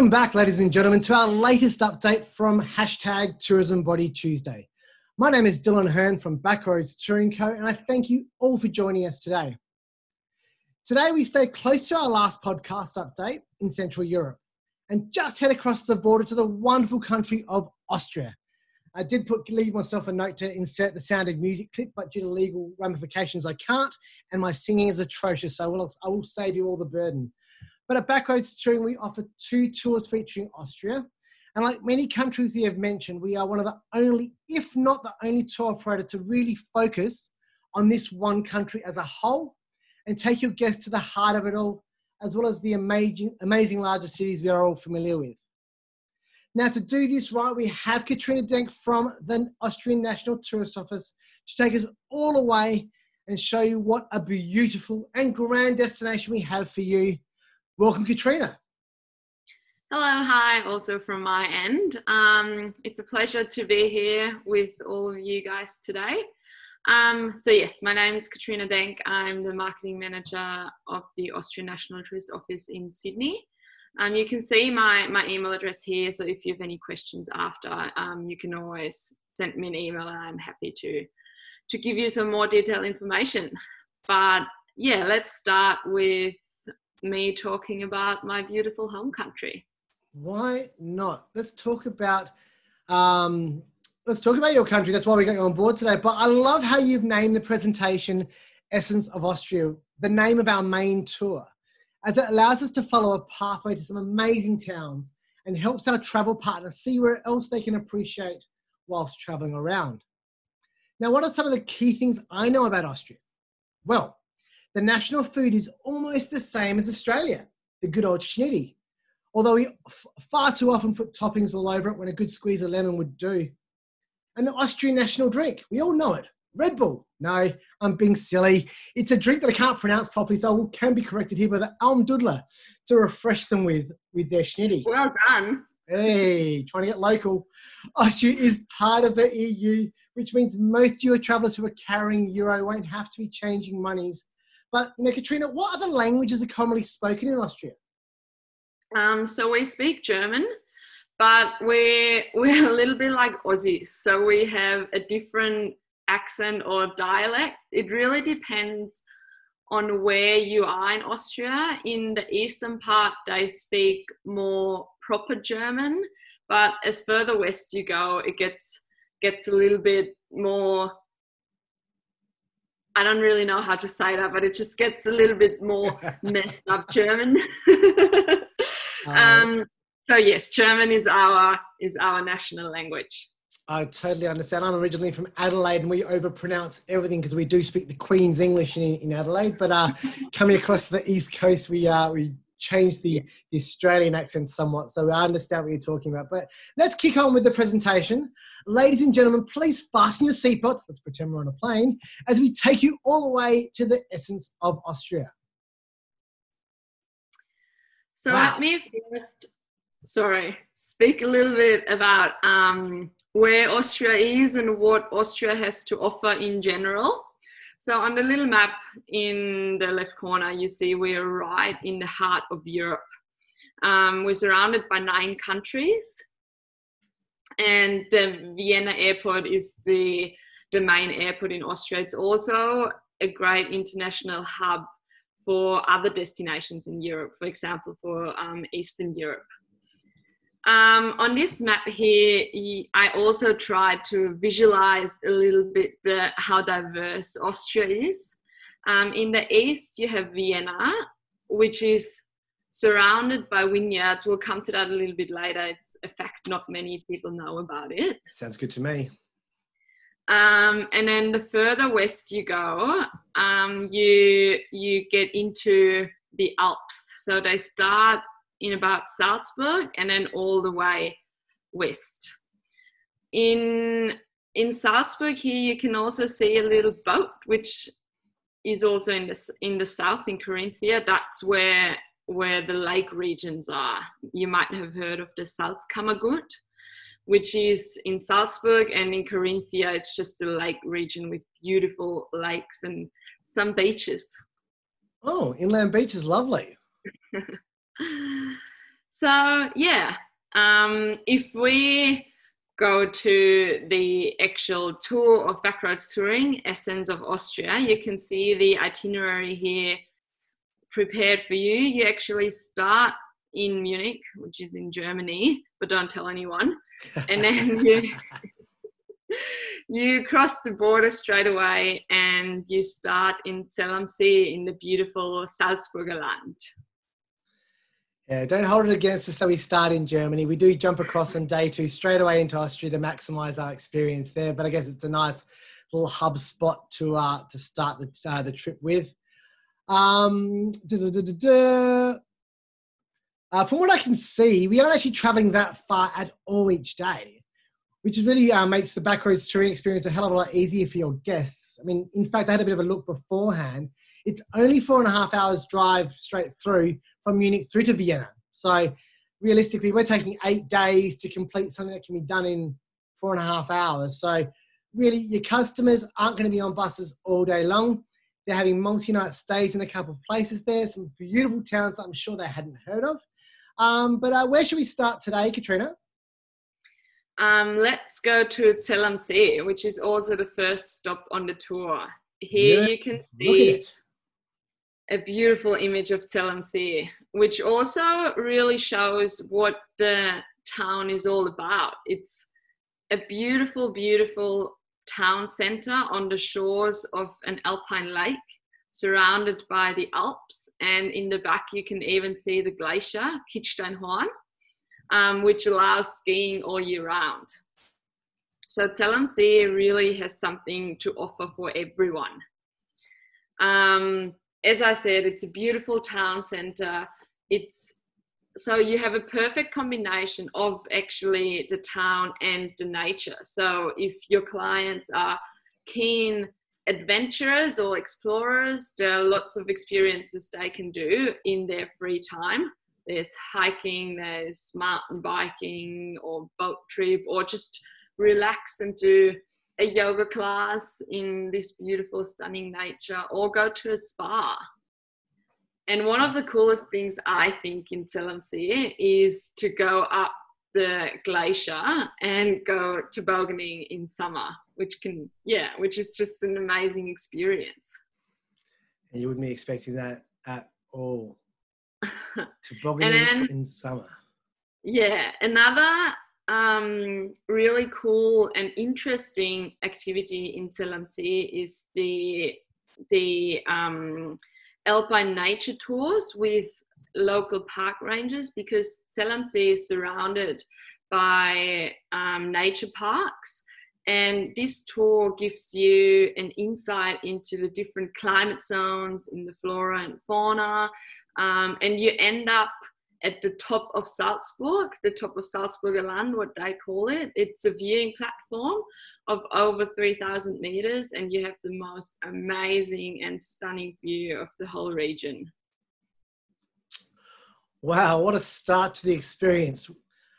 Welcome back, ladies and gentlemen, to our latest update from hashtag Tourism Body Tuesday. My name is Dylan Hearn from Backroads Touring Co., and I thank you all for joining us today. Today, we stay close to our last podcast update in Central Europe and just head across the border to the wonderful country of Austria. I did put leave myself a note to insert the Sound of Music clip, but due to legal ramifications, I can't, and my singing is atrocious, so I will, I will save you all the burden. But at Backroads Touring, we offer two tours featuring Austria. And like many countries we have mentioned, we are one of the only, if not the only tour operator to really focus on this one country as a whole and take your guests to the heart of it all, as well as the amazing, amazing larger cities we are all familiar with. Now, to do this right, we have Katrina Denk from the Austrian National Tourist Office to take us all away and show you what a beautiful and grand destination we have for you Welcome, Katrina. Hello, hi, also from my end. Um, it's a pleasure to be here with all of you guys today. Um, so, yes, my name is Katrina Denk. I'm the marketing manager of the Austrian National Tourist Office in Sydney. Um, you can see my, my email address here, so if you have any questions after, um, you can always send me an email and I'm happy to, to give you some more detailed information. But yeah, let's start with me talking about my beautiful home country. Why not? Let's talk about um, let's talk about your country. That's why we got you on board today. But I love how you've named the presentation "Essence of Austria," the name of our main tour, as it allows us to follow a pathway to some amazing towns and helps our travel partners see where else they can appreciate whilst traveling around. Now, what are some of the key things I know about Austria? Well, the national food is almost the same as Australia, the good old schnitty. Although we f- far too often put toppings all over it when a good squeeze of lemon would do. And the Austrian national drink, we all know it, Red Bull. No, I'm being silly. It's a drink that I can't pronounce properly, so I can be corrected here by the Almdudler to refresh them with, with their schnitty. Well done. Hey, trying to get local. Austria is part of the EU, which means most Euro travellers who are carrying euro won't have to be changing monies but you know, Katrina, what other languages are commonly spoken in Austria? Um, so we speak German, but we're we're a little bit like Aussies. So we have a different accent or dialect. It really depends on where you are in Austria. In the eastern part, they speak more proper German, but as further west you go, it gets gets a little bit more I don't really know how to say that, but it just gets a little bit more messed up German. Uh, um, so yes, German is our is our national language. I totally understand. I'm originally from Adelaide, and we overpronounce everything because we do speak the Queen's English in, in Adelaide. But uh, coming across the East Coast, we uh, we change the, the Australian accent somewhat, so I understand what you're talking about. But let's kick on with the presentation. Ladies and gentlemen, please fasten your seatbelts, let's pretend we're on a plane, as we take you all the way to the essence of Austria. So wow. let me first, sorry, speak a little bit about um, where Austria is and what Austria has to offer in general. So on the little map in the left corner, you see we're right in the heart of Europe. Um, we're surrounded by nine countries, and the Vienna airport is the the main airport in Austria. It's also a great international hub for other destinations in Europe, for example, for um, Eastern Europe. Um, on this map here, I also tried to visualize a little bit uh, how diverse Austria is. Um, in the east, you have Vienna, which is surrounded by vineyards. We'll come to that a little bit later. It's a fact not many people know about it. Sounds good to me. Um, and then the further west you go, um, you you get into the Alps. So they start in about Salzburg and then all the way west. In in Salzburg here you can also see a little boat which is also in the in the south in Carinthia. That's where where the lake regions are. You might have heard of the Salzkammergut, which is in Salzburg and in Carinthia. It's just a lake region with beautiful lakes and some beaches. Oh, inland beach is lovely. So yeah, um, if we go to the actual tour of Backroads Touring, Essence of Austria, you can see the itinerary here prepared for you. You actually start in Munich, which is in Germany, but don't tell anyone. And then you you cross the border straight away and you start in Zell am See in the beautiful Salzburger land. Yeah, don't hold it against us that we start in Germany. We do jump across on day two straight away into Austria to maximize our experience there. But I guess it's a nice little hub spot to uh, to start the uh, the trip with. Um, uh, from what I can see, we aren't actually traveling that far at all each day, which really uh, makes the backroads touring experience a hell of a lot easier for your guests. I mean, in fact, I had a bit of a look beforehand. It's only four and a half hours drive straight through from Munich through to Vienna. So realistically, we're taking eight days to complete something that can be done in four and a half hours. So really, your customers aren't going to be on buses all day long. They're having multi-night stays in a couple of places there, some beautiful towns that I'm sure they hadn't heard of. Um, but uh, where should we start today, Katrina? Um, let's go to Zell am See, which is also the first stop on the tour. Here yes, you can see a beautiful image of Zell which also really shows what the town is all about. It's a beautiful, beautiful town center on the shores of an alpine lake surrounded by the Alps. And in the back, you can even see the glacier, Kitzsteinhorn, um, which allows skiing all year round. So Zell really has something to offer for everyone. Um, as I said, it's a beautiful town center. It's so you have a perfect combination of actually the town and the nature. So if your clients are keen adventurers or explorers, there are lots of experiences they can do in their free time. There's hiking, there's mountain biking or boat trip, or just relax and do a yoga class in this beautiful, stunning nature, or go to a spa. And one of the coolest things I think in Zell am See is to go up the glacier and go tobogganing in summer, which can, yeah, which is just an amazing experience. And you wouldn't be expecting that at all. tobogganing then, in summer. Yeah, another um, really cool and interesting activity in Zell am See is the the um, alpine nature tours with local park rangers because Zell am See is surrounded by um, nature parks. And this tour gives you an insight into the different climate zones in the flora and fauna. Um, and you end up at the top of Salzburg, the top of Salzburger Land, what they call it. It's a viewing platform of over 3,000 meters, and you have the most amazing and stunning view of the whole region. Wow, what a start to the experience.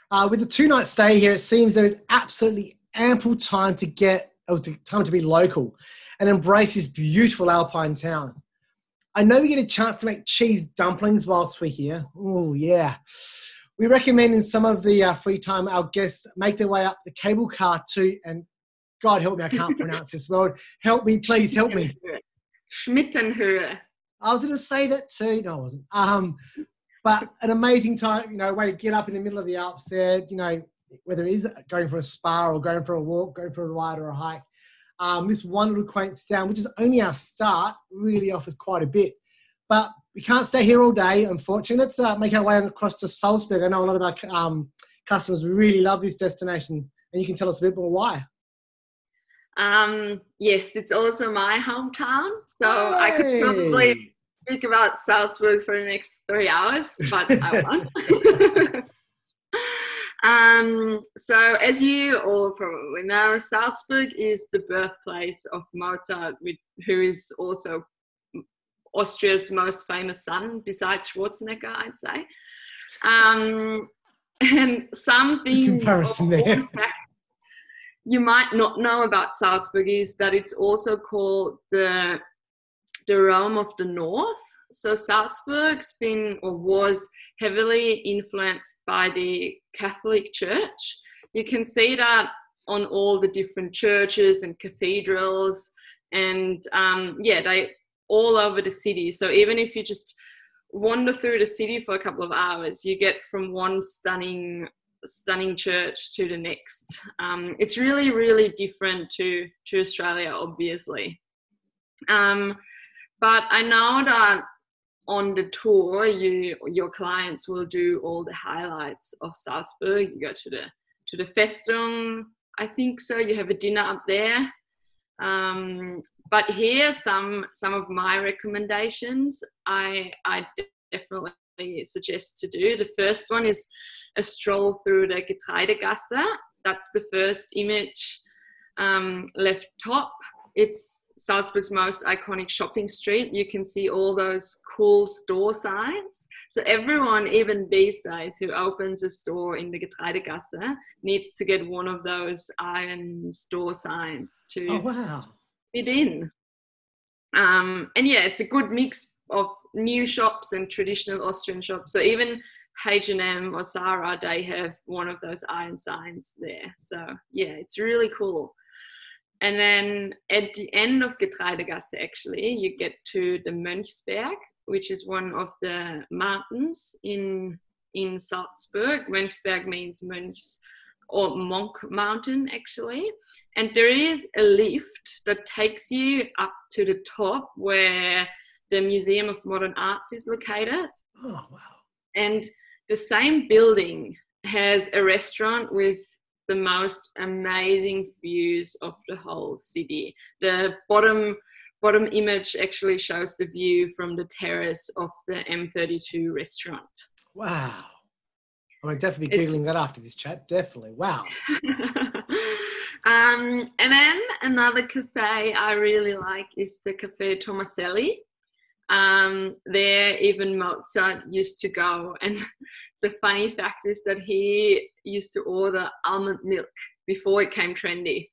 Uh, with the two night stay here, it seems there is absolutely ample time to get, or to, time to be local and embrace this beautiful alpine town. I know we get a chance to make cheese dumplings whilst we're here. Oh, yeah. We recommend in some of the uh, free time our guests make their way up the cable car to, and God help me, I can't pronounce this word. Help me, please help me. Schmittenhöhe. I was going to say that too. No, I wasn't. Um, but an amazing time, you know, way to get up in the middle of the Alps there, you know, whether it is going for a spa or going for a walk, going for a ride or a hike. Um, this one little quaint town, which is only our start, really offers quite a bit. But we can't stay here all day, unfortunately. Let's uh, make our way across to Salzburg. I know a lot of our um, customers really love this destination, and you can tell us a bit more why. Um, yes, it's also my hometown, so hey. I could probably speak about Salzburg for the next three hours, but I won't. Um, so, as you all probably know, Salzburg is the birthplace of Mozart, who is also Austria's most famous son, besides Schwarzenegger, I'd say. Um, and something comparison there. you might not know about Salzburg is that it's also called the the Rome of the North so Salzburg's been or was heavily influenced by the Catholic Church. You can see that on all the different churches and cathedrals, and um, yeah, they all over the city. So even if you just wander through the city for a couple of hours, you get from one stunning stunning church to the next. Um, it's really, really different to to Australia, obviously. Um, but I know that on the tour, you your clients will do all the highlights of Salzburg. You go to the to the Festung, I think so. You have a dinner up there. Um, but here, some some of my recommendations I I definitely suggest to do. The first one is a stroll through the Getreidegasse. That's the first image um, left top. It's Salzburg's most iconic shopping street. You can see all those cool store signs. So everyone, even these days, who opens a store in the Getreidegasse needs to get one of those iron store signs to oh, wow. fit in. Um, and yeah, it's a good mix of new shops and traditional Austrian shops. So even H&M or Zara, they have one of those iron signs there. So yeah, it's really cool. And then at the end of Getreidegasse, actually, you get to the Mönchsberg, which is one of the mountains in in Salzburg. Mönchsberg means Mönchs or Monk Mountain, actually. And there is a lift that takes you up to the top where the Museum of Modern Arts is located. Oh, wow. And the same building has a restaurant with the most amazing views of the whole city. The bottom bottom image actually shows the view from the terrace of the M32 restaurant. Wow. I'm definitely googling that after this chat. Definitely. Wow. um, and then another cafe I really like is the Cafe Tomaselli. Um, there, even Mozart used to go. And the funny fact is that he used to order almond milk before it came trendy,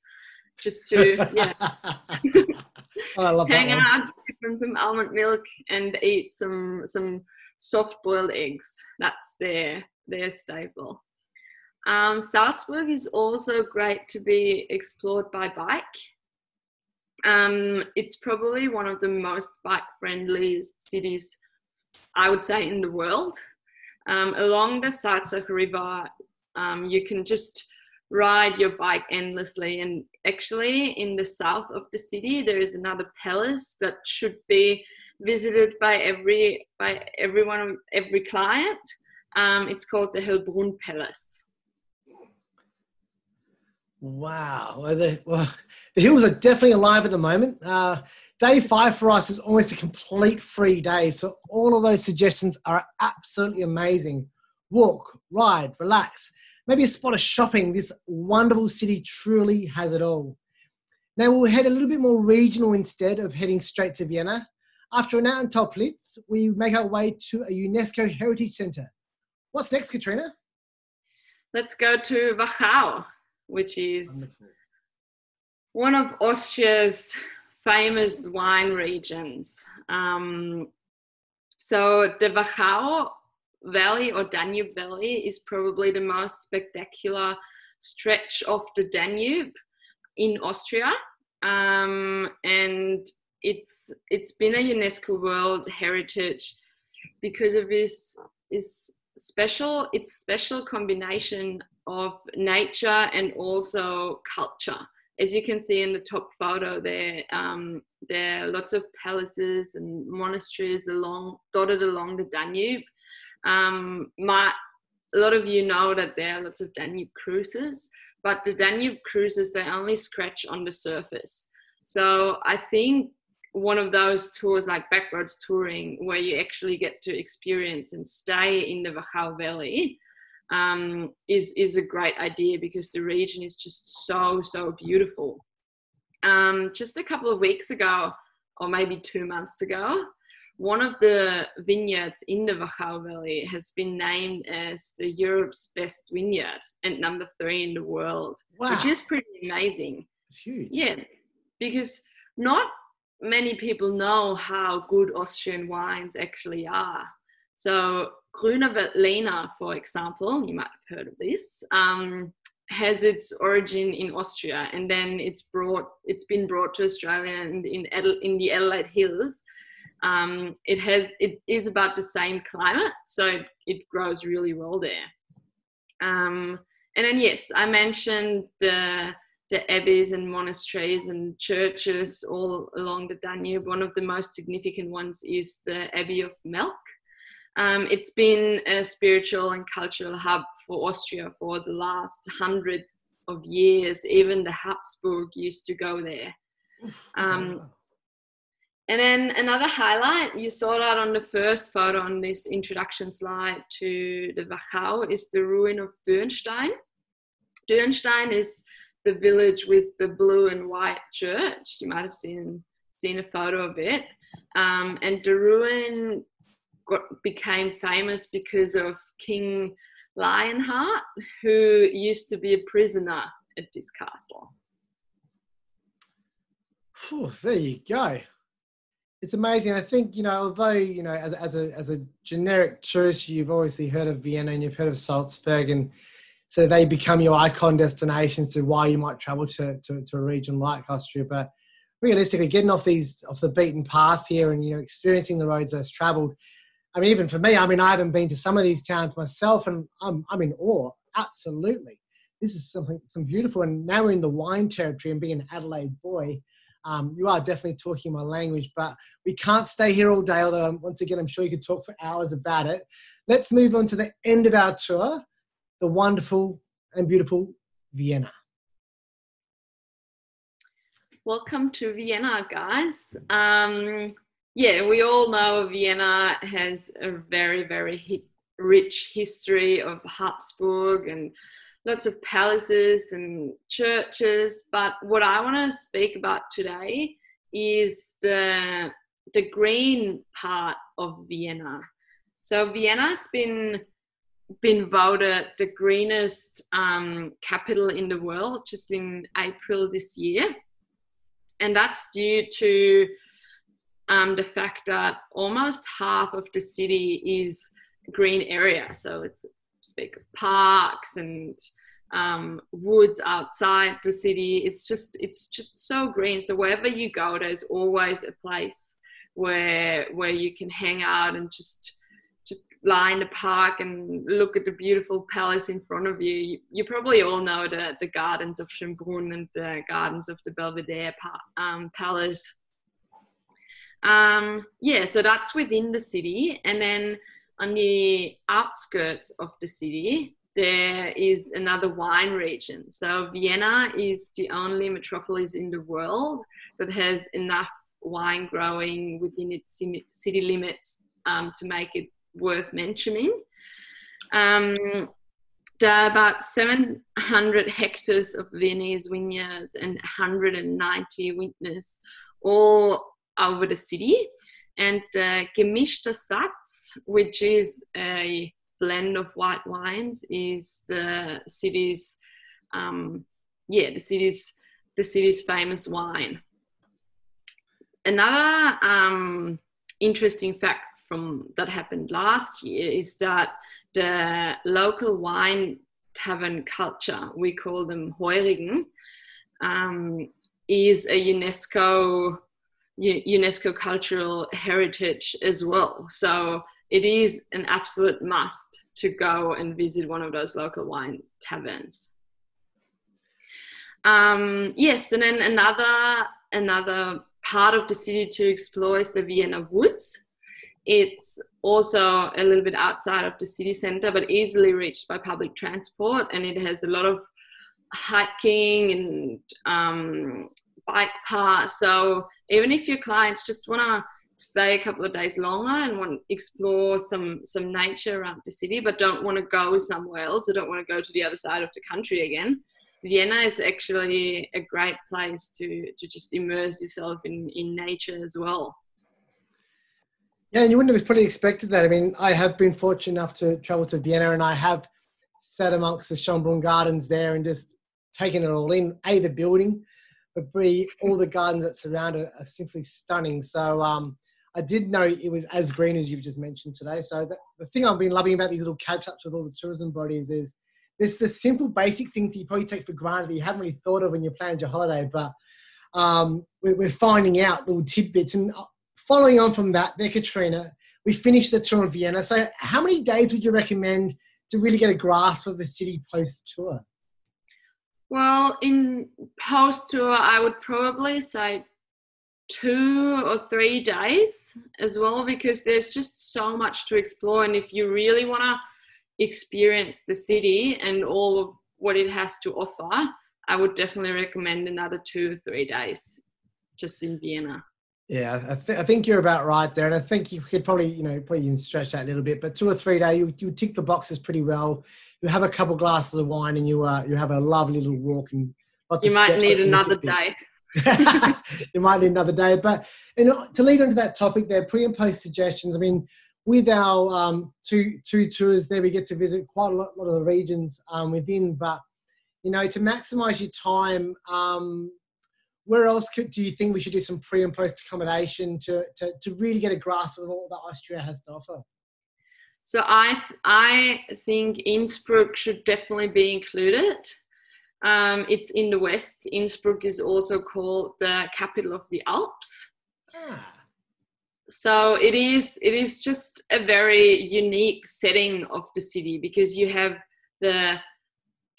just to yeah, hang out, drink some almond milk, and eat some some soft boiled eggs. That's their their staple. Um, Salzburg is also great to be explored by bike. Um, it's probably one of the most bike friendly cities, I would say, in the world. Um, along the Salzach River, um, you can just ride your bike endlessly. And actually, in the south of the city, there is another palace that should be visited by every by everyone, every client. Um, it's called the Hellbrunn Palace. Wow. Well the, well, the hills are definitely alive at the moment. Uh, day five for us is almost a complete free day. So all of those suggestions are absolutely amazing. Walk, ride, relax, maybe a spot of shopping. This wonderful city truly has it all. Now we'll head a little bit more regional instead of heading straight to Vienna. After an out in Toplitz, we make our way to a UNESCO Heritage Centre. What's next, Katrina? Let's go to Wachau which is Wonderful. one of Austria's famous wine regions. Um, so the Wachau Valley or Danube Valley is probably the most spectacular stretch of the Danube in Austria, um, and it's it's been a UNESCO World Heritage because of this is special its special combination of nature and also culture. As you can see in the top photo, there um, there are lots of palaces and monasteries along dotted along the Danube. Um, my, a lot of you know that there are lots of Danube cruises, but the Danube cruises they only scratch on the surface. So I think one of those tours like backroads touring where you actually get to experience and stay in the Wachau Valley um, is is a great idea because the region is just so so beautiful. Um, just a couple of weeks ago, or maybe two months ago, one of the vineyards in the Wachau Valley has been named as the Europe's best vineyard and number three in the world, wow. which is pretty amazing. It's huge. Yeah, because not many people know how good Austrian wines actually are. So Veltliner, for example, you might have heard of this, um, has its origin in Austria, and then it's brought it's been brought to Australia in in, in the Adelaide Hills. Um, it has it is about the same climate, so it, it grows really well there. Um, and then yes, I mentioned the the abbeys and monasteries and churches all along the Danube. One of the most significant ones is the Abbey of Melk. Um, it's been a spiritual and cultural hub for Austria for the last hundreds of years. Even the Habsburg used to go there. Um, and then another highlight, you saw that on the first photo on this introduction slide to the Wachau, is the ruin of Dürnstein. Dürnstein is the village with the blue and white church. You might have seen seen a photo of it. Um, and the ruin became famous because of King Lionheart, who used to be a prisoner at this castle. Whew, there you go. It's amazing. I think you know, although you know, as, as a as a generic tourist, you've obviously heard of Vienna and you've heard of Salzburg, and so they become your icon destinations to why you might travel to, to, to a region like Austria. But realistically, getting off these off the beaten path here and you know experiencing the roads less traveled. I mean, even for me, I mean, I haven't been to some of these towns myself, and I'm I'm in awe. Absolutely, this is something some beautiful. And now we're in the wine territory, and being an Adelaide boy, um, you are definitely talking my language. But we can't stay here all day. Although once again, I'm sure you could talk for hours about it. Let's move on to the end of our tour the wonderful and beautiful Vienna. Welcome to Vienna, guys. Um, yeah, we all know Vienna has a very, very rich history of Habsburg and lots of palaces and churches. But what I want to speak about today is the the green part of Vienna. So Vienna's been been voted the greenest um, capital in the world just in April this year. And that's due to um, the fact that almost half of the city is green area. So it's speak of parks and um, woods outside the city. It's just it's just so green. So wherever you go, there's always a place where where you can hang out and just just lie in the park and look at the beautiful palace in front of you. You, you probably all know the, the gardens of Schönbrunn and the gardens of the Belvedere um, Palace. Um, yeah, so that's within the city. And then on the outskirts of the city, there is another wine region. So Vienna is the only metropolis in the world that has enough wine growing within its city limits um, to make it worth mentioning. Um, there are about 700 hectares of Viennese vineyards and 190 vintners all over the city. And uh, Gemischter Satz, which is a blend of white wines, is the city's, um, yeah, the city's, the city's famous wine. Another um, interesting fact from that happened last year is that the local wine tavern culture, we call them Heurigen, um, is a UNESCO UNESCO cultural heritage as well. So it is an absolute must to go and visit one of those local wine taverns. Um, yes, and then another another part of the city to explore is the Vienna Woods. It's also a little bit outside of the city center, but easily reached by public transport. And it has a lot of hiking and um, bike paths. So even if your clients just want to stay a couple of days longer and want to explore some some nature around the city, but don't want to go somewhere else or don't want to go to the other side of the country again, Vienna is actually a great place to to just immerse yourself in in nature as well. Yeah, and you wouldn't have probably expected that. I mean, I have been fortunate enough to travel to Vienna and I have sat amongst the Schönbrunn Gardens there and just taken it all in. A, the building, but all the gardens that surround it are simply stunning. So um, I did know it was as green as you've just mentioned today. So the, the thing I've been loving about these little catch-ups with all the tourism bodies is there's the simple basic things that you probably take for granted that you haven't really thought of when you planned your holiday, but um, we're, we're, finding out little tidbits. And uh, following on from that, there, Katrina, we finished the tour in Vienna. So how many days would you recommend to really get a grasp of the city post tour? Well, in post tour, I would probably say two or three days as well because there's just so much to explore. And if you really want to experience the city and all of what it has to offer, I would definitely recommend another two or three days just in Vienna. Yeah, I, th- I, think you're about right there, and I think you could probably, you know, probably even stretch that a little bit. But two or three days, you, you tick the boxes pretty well. You have a couple glasses of wine, and you uh, you have a lovely little walk and lots. You might need another day. you might need another day, but you know, to lead onto that topic, there pre and post suggestions. I mean, with our um, two two tours there, we get to visit quite a lot, lot of the regions um, within. But you know, to maximise your time, um, where else could, do you think we should do some pre and post accommodation to, to, to really get a grasp of all that Austria has to offer? So I I think Innsbruck should definitely be included. Um, it's in the west. Innsbruck is also called the capital of the Alps. Ah. So it is it is just a very unique setting of the city because you have the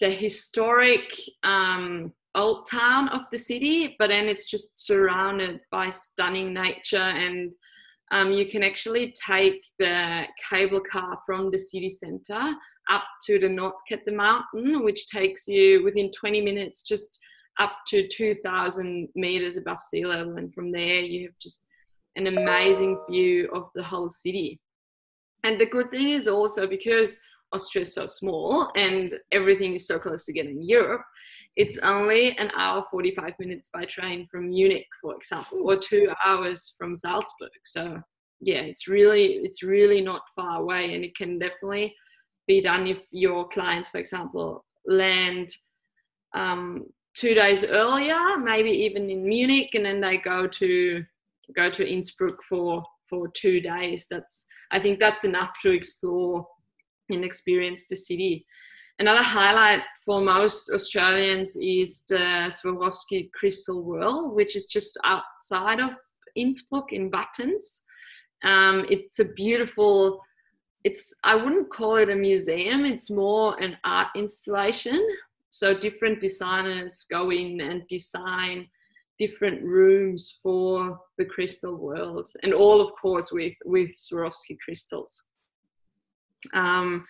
the historic um, old town of the city, but then it's just surrounded by stunning nature and um, you can actually take the cable car from the city center up to the Nordkette mountain, which takes you within 20 minutes just up to 2,000 meters above sea level. And from there, you have just an amazing view of the whole city. And the good thing is also because Austria is so small and everything is so close to getting Europe, it's only an hour 45 minutes by train from Munich, for example, or two hours from Salzburg. So yeah, it's really it's really not far away, and it can definitely be done if your clients, for example, land um, two days earlier, maybe even in Munich, and then they go to go to Innsbruck for for two days. That's I think that's enough to explore and experience the city. Another highlight for most Australians is the Swarovski Crystal World, which is just outside of Innsbruck in Wattens. Um, it's a beautiful, it's, I wouldn't call it a museum, it's more an art installation. So different designers go in and design different rooms for the crystal world and all of course with with Swarovski crystals um,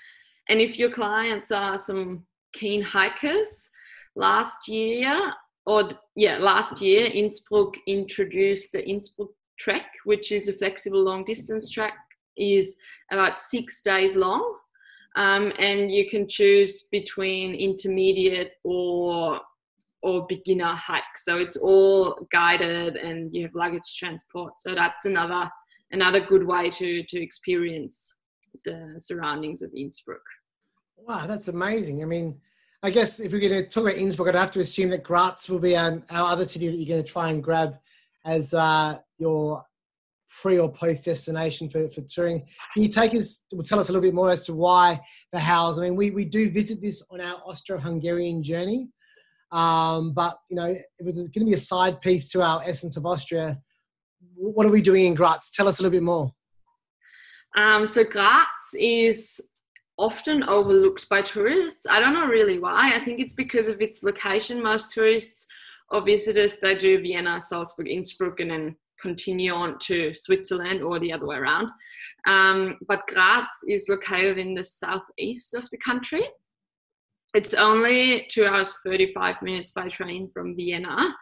and if your clients are some keen hikers, last year, or yeah, last year, Innsbruck introduced the Innsbruck Trek, which is a flexible long distance track, is about six days long. Um, and you can choose between intermediate or or beginner hike. So it's all guided and you have luggage transport. So that's another another good way to to experience the surroundings of Innsbruck. Wow, that's amazing. I mean, I guess if we're going to talk about Innsbruck, I'd have to assume that Graz will be our, our other city that you're going to try and grab as uh, your pre or post destination for, for touring. Can you take us, well, tell us a little bit more as to why the hows? I mean, we, we do visit this on our Austro-Hungarian journey, um, but, you know, if it's going to be a side piece to our Essence of Austria, what are we doing in Graz? Tell us a little bit more. Um, so Graz is often overlooked by tourists. I don't know really why. I think it's because of its location. Most tourists or visitors they do Vienna, Salzburg, Innsbruck, and then continue on to Switzerland or the other way around. Um, but Graz is located in the southeast of the country. It's only two hours 35 minutes by train from Vienna.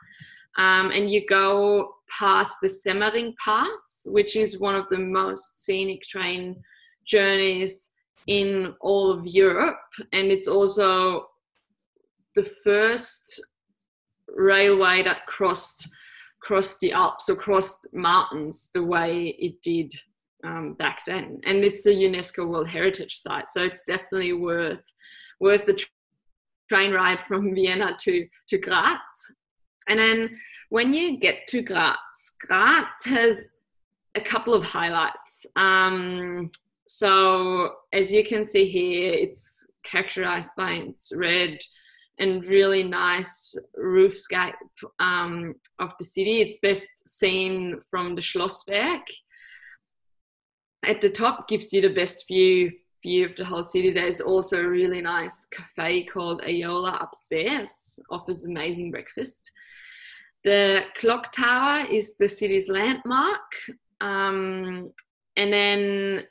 Um, and you go past the Semmering Pass, which is one of the most scenic train journeys in all of Europe. And it's also the first railway that crossed crossed the Alps or crossed mountains the way it did um, back then. And it's a UNESCO World Heritage Site, so it's definitely worth worth the train ride from Vienna to to Graz. And then when you get to Graz, Graz has a couple of highlights. Um, so as you can see here, it's characterized by its red and really nice roofscape um, of the city. It's best seen from the Schlossberg. At the top gives you the best view view of the whole city. There's also a really nice cafe called Aiola upstairs, offers amazing breakfast. The clock tower is the city's landmark. Um, and then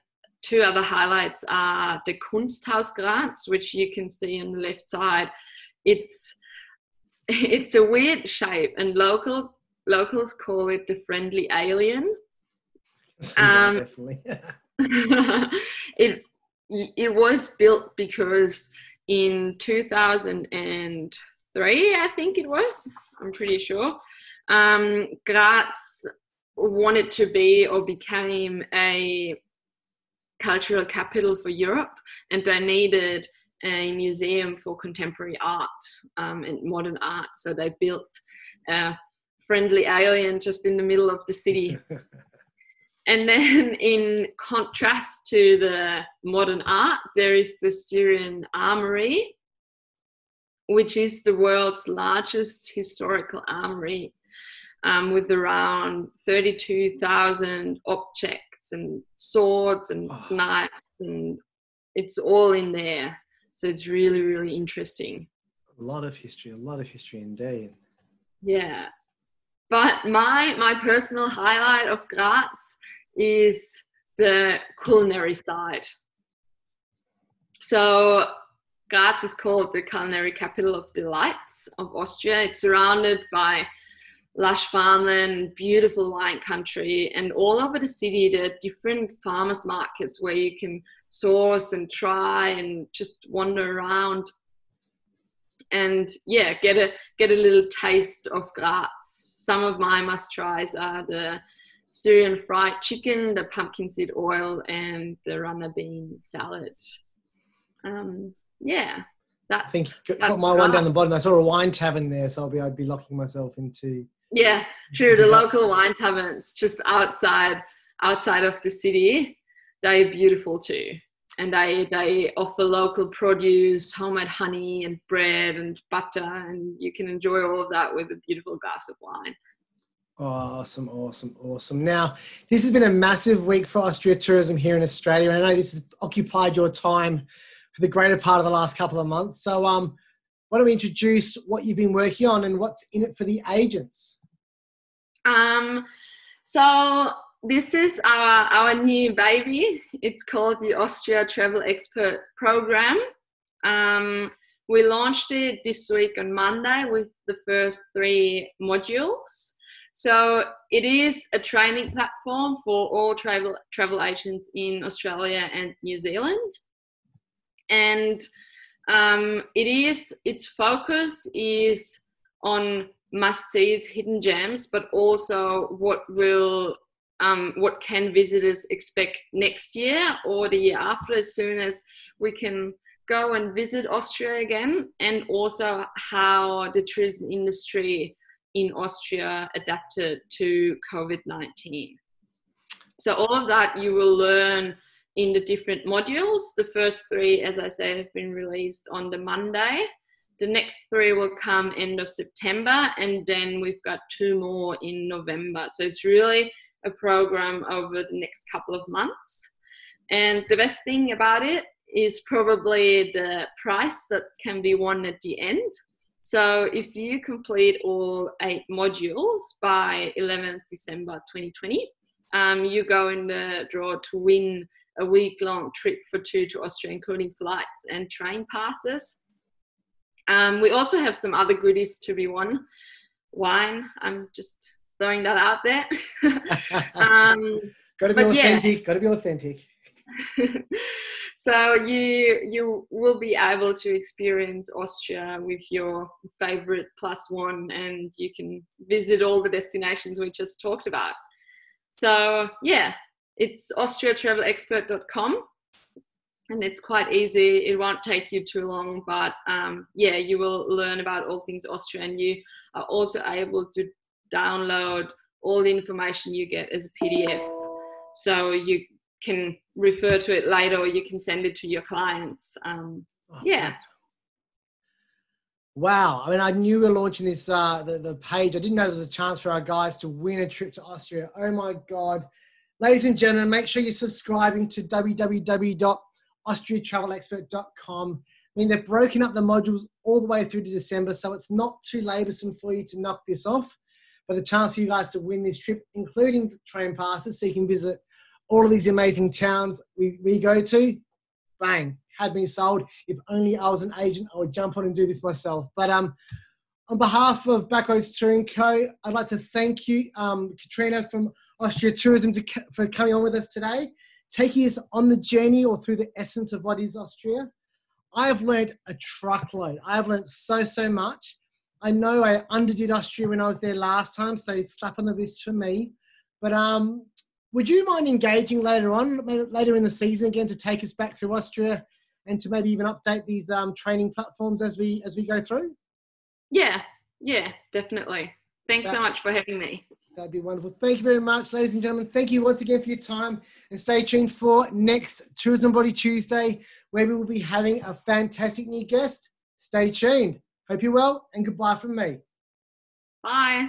two other highlights are the Kunsthaus Graz, which you can see on the left side. It's it's a weird shape, and local locals call it the friendly alien. Um, definitely. it it was built because in 2003, I think it was. I'm pretty sure. Um, Graz wanted to be or became a cultural capital for Europe, and they needed a museum for contemporary art um, and modern art. So they built a friendly alien just in the middle of the city. and then, in contrast to the modern art, there is the Styrian Armory, which is the world's largest historical armory um, with around 32,000 objects and swords and oh. knives and it's all in there. So it's really really interesting. A lot of history a lot of history indeed. Yeah. But my my personal highlight of graz is the culinary side. So graz is called the culinary capital of delights of austria it's surrounded by lush farmland, beautiful wine country, and all over the city, there are different farmers markets where you can source and try and just wander around and yeah, get a get a little taste of Graz. Some of my must tries are the Styrian fried chicken, the pumpkin seed oil, and the runner bean salad. Um, yeah, that's. I think got my one down the bottom. I saw a wine tavern there, so I'll be I'd be locking myself into yeah, true. The local wine taverns just outside outside of the city, they're beautiful too. And they they offer local produce, homemade honey and bread and butter, and you can enjoy all of that with a beautiful glass of wine. Awesome, awesome, awesome. Now, this has been a massive week for Austria tourism here in Australia. I know this has occupied your time for the greater part of the last couple of months. So, um, why don't we introduce what you've been working on and what's in it for the agents? Um, so this is our, our new baby. It's called the Austria Travel Expert Program. Um, we launched it this week on Monday with the first three modules. So it is a training platform for all travel travel agents in Australia and New Zealand, and um, it is its focus is on must sees hidden gems but also what will um, what can visitors expect next year or the year after as soon as we can go and visit austria again and also how the tourism industry in austria adapted to covid-19 so all of that you will learn in the different modules the first three as i said have been released on the monday the next three will come end of September, and then we've got two more in November. So it's really a program over the next couple of months. And the best thing about it is probably the price that can be won at the end. So if you complete all eight modules by 11th December 2020, um, you go in the draw to win a week long trip for two to Austria, including flights and train passes. Um, we also have some other goodies to be won. Wine. I'm just throwing that out there. um, Got to be authentic. Yeah. Got to be authentic. so you you will be able to experience Austria with your favorite plus one, and you can visit all the destinations we just talked about. So yeah, it's austriatravelexpert.com and it's quite easy. It won't take you too long, but um, yeah, you will learn about all things Austria, and you are also able to download all the information you get as a PDF, so you can refer to it later, or you can send it to your clients. Um, oh, yeah. Wow. I mean, I knew we were launching this uh, the, the page. I didn't know there was a chance for our guys to win a trip to Austria. Oh my God. Ladies and gentlemen, make sure you're subscribing to www.austriatravelexpert.com. I mean, they've broken up the modules all the way through to December, so it's not too laborsome for you to knock this off. But the chance for you guys to win this trip, including train passes, so you can visit all of these amazing towns we, we go to, bang, had me sold. If only I was an agent, I would jump on and do this myself. But um, on behalf of Backroads Touring Co., I'd like to thank you, um, Katrina from Austria Tourism, to, for coming on with us today, taking us on the journey or through the essence of what is Austria. I have learned a truckload. I have learned so, so much. I know I underdid Austria when I was there last time, so slap on the wrist for me. But um, would you mind engaging later on, later in the season again, to take us back through Austria and to maybe even update these um, training platforms as we as we go through? Yeah, yeah, definitely. Thanks so much for having me. That'd be wonderful. Thank you very much, ladies and gentlemen. Thank you once again for your time, and stay tuned for next Tourism Body Tuesday, where we will be having a fantastic new guest. Stay tuned. Hope you're well, and goodbye from me. Bye.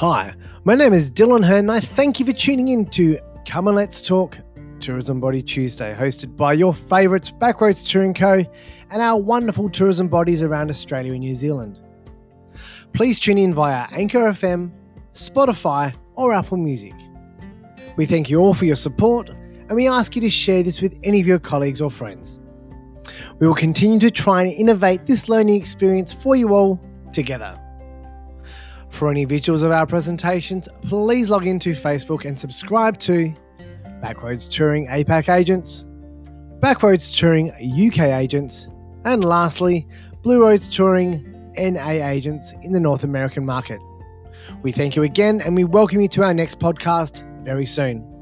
Hi, my name is Dylan Hearn, and I thank you for tuning in to Come on Let's Talk Tourism Body Tuesday, hosted by your favourites, Backroads Touring Co. and our wonderful tourism bodies around Australia and New Zealand. Please tune in via Anchor FM, Spotify, or Apple Music. We thank you all for your support, and we ask you to share this with any of your colleagues or friends. We will continue to try and innovate this learning experience for you all together. For any visuals of our presentations, please log into Facebook and subscribe to Backroads Touring APAC Agents, Backroads Touring UK Agents, and lastly, Blue Roads Touring NA Agents in the North American market. We thank you again and we welcome you to our next podcast very soon.